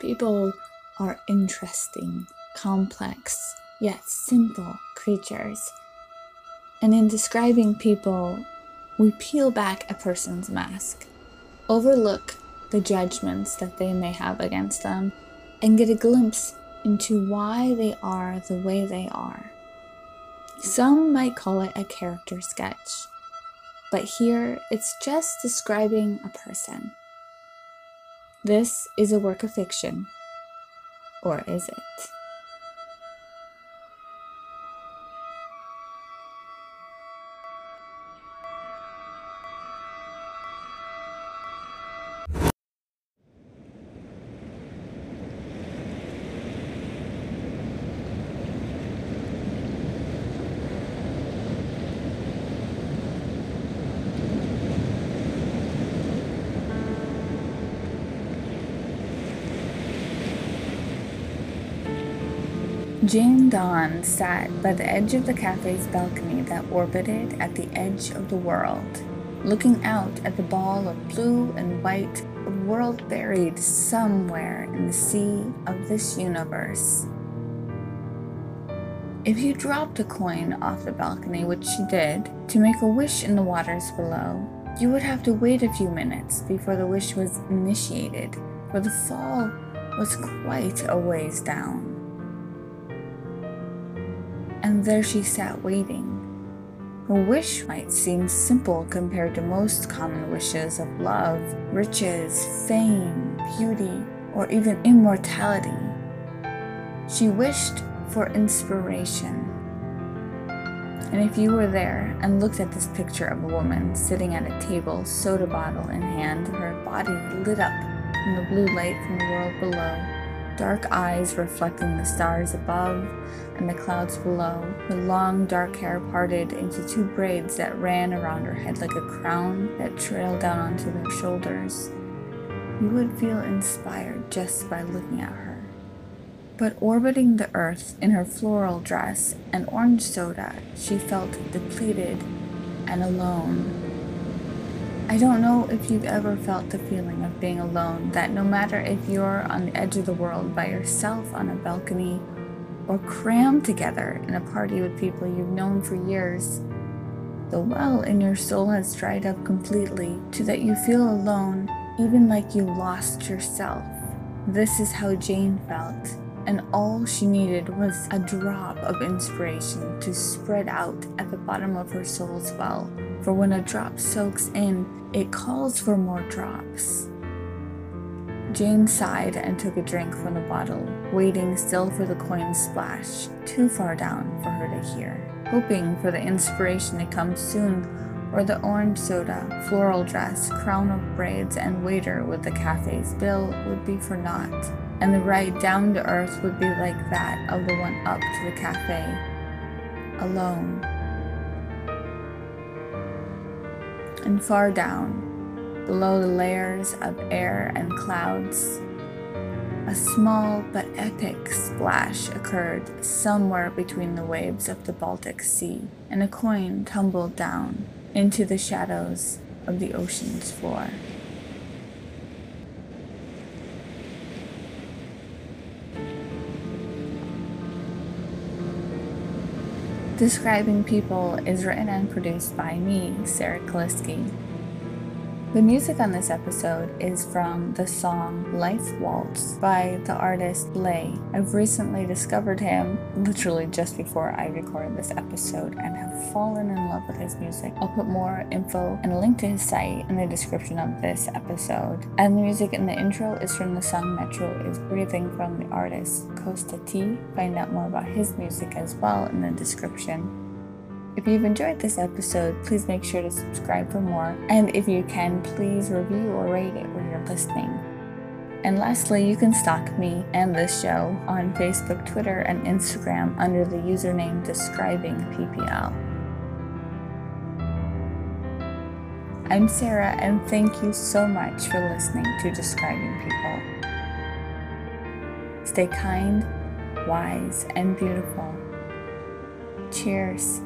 People are interesting, complex, yet simple creatures. And in describing people, we peel back a person's mask, overlook the judgments that they may have against them, and get a glimpse into why they are the way they are. Some might call it a character sketch, but here it's just describing a person. This is a work of fiction, or is it? Jane Dawn sat by the edge of the cafe's balcony that orbited at the edge of the world, looking out at the ball of blue and white, a world buried somewhere in the sea of this universe. If you dropped a coin off the balcony, which she did, to make a wish in the waters below, you would have to wait a few minutes before the wish was initiated, for the fall was quite a ways down and there she sat waiting. Her wish might seem simple compared to most common wishes of love, riches, fame, beauty, or even immortality. She wished for inspiration. And if you were there and looked at this picture of a woman sitting at a table, soda bottle in hand, her body lit up in the blue light from the world below, dark eyes reflecting the stars above and the clouds below, her long dark hair parted into two braids that ran around her head like a crown that trailed down onto her shoulders. You would feel inspired just by looking at her. But orbiting the earth in her floral dress and orange soda, she felt depleted and alone I don't know if you've ever felt the feeling of being alone, that no matter if you're on the edge of the world by yourself on a balcony or crammed together in a party with people you've known for years, the well in your soul has dried up completely to that you feel alone, even like you lost yourself. This is how Jane felt and all she needed was a drop of inspiration to spread out at the bottom of her soul's well. For when a drop soaks in, it calls for more drops. Jane sighed and took a drink from the bottle, waiting still for the coin splash, too far down for her to hear, hoping for the inspiration to come soon or the orange soda, floral dress, crown of braids, and waiter with the cafe's bill would be for naught and the ride down to earth would be like that of the one up to the cafe, alone. And far down, below the layers of air and clouds, a small but epic splash occurred somewhere between the waves of the Baltic Sea, and a coin tumbled down into the shadows of the ocean's floor. Describing People is written and produced by me, Sarah Kaliski. The music on this episode is from the song Life Waltz by the artist Lay. I've recently discovered him literally just before I recorded this episode and have fallen in love with his music. I'll put more info and a link to his site in the description of this episode. And the music in the intro is from the song Metro is Breathing from the artist Costa T. Find out more about his music as well in the description. If you've enjoyed this episode, please make sure to subscribe for more. And if you can, please review or rate it where you're listening. And lastly, you can stalk me and this show on Facebook, Twitter, and Instagram under the username Describing PPL. I'm Sarah, and thank you so much for listening to Describing People. Stay kind, wise, and beautiful. Cheers.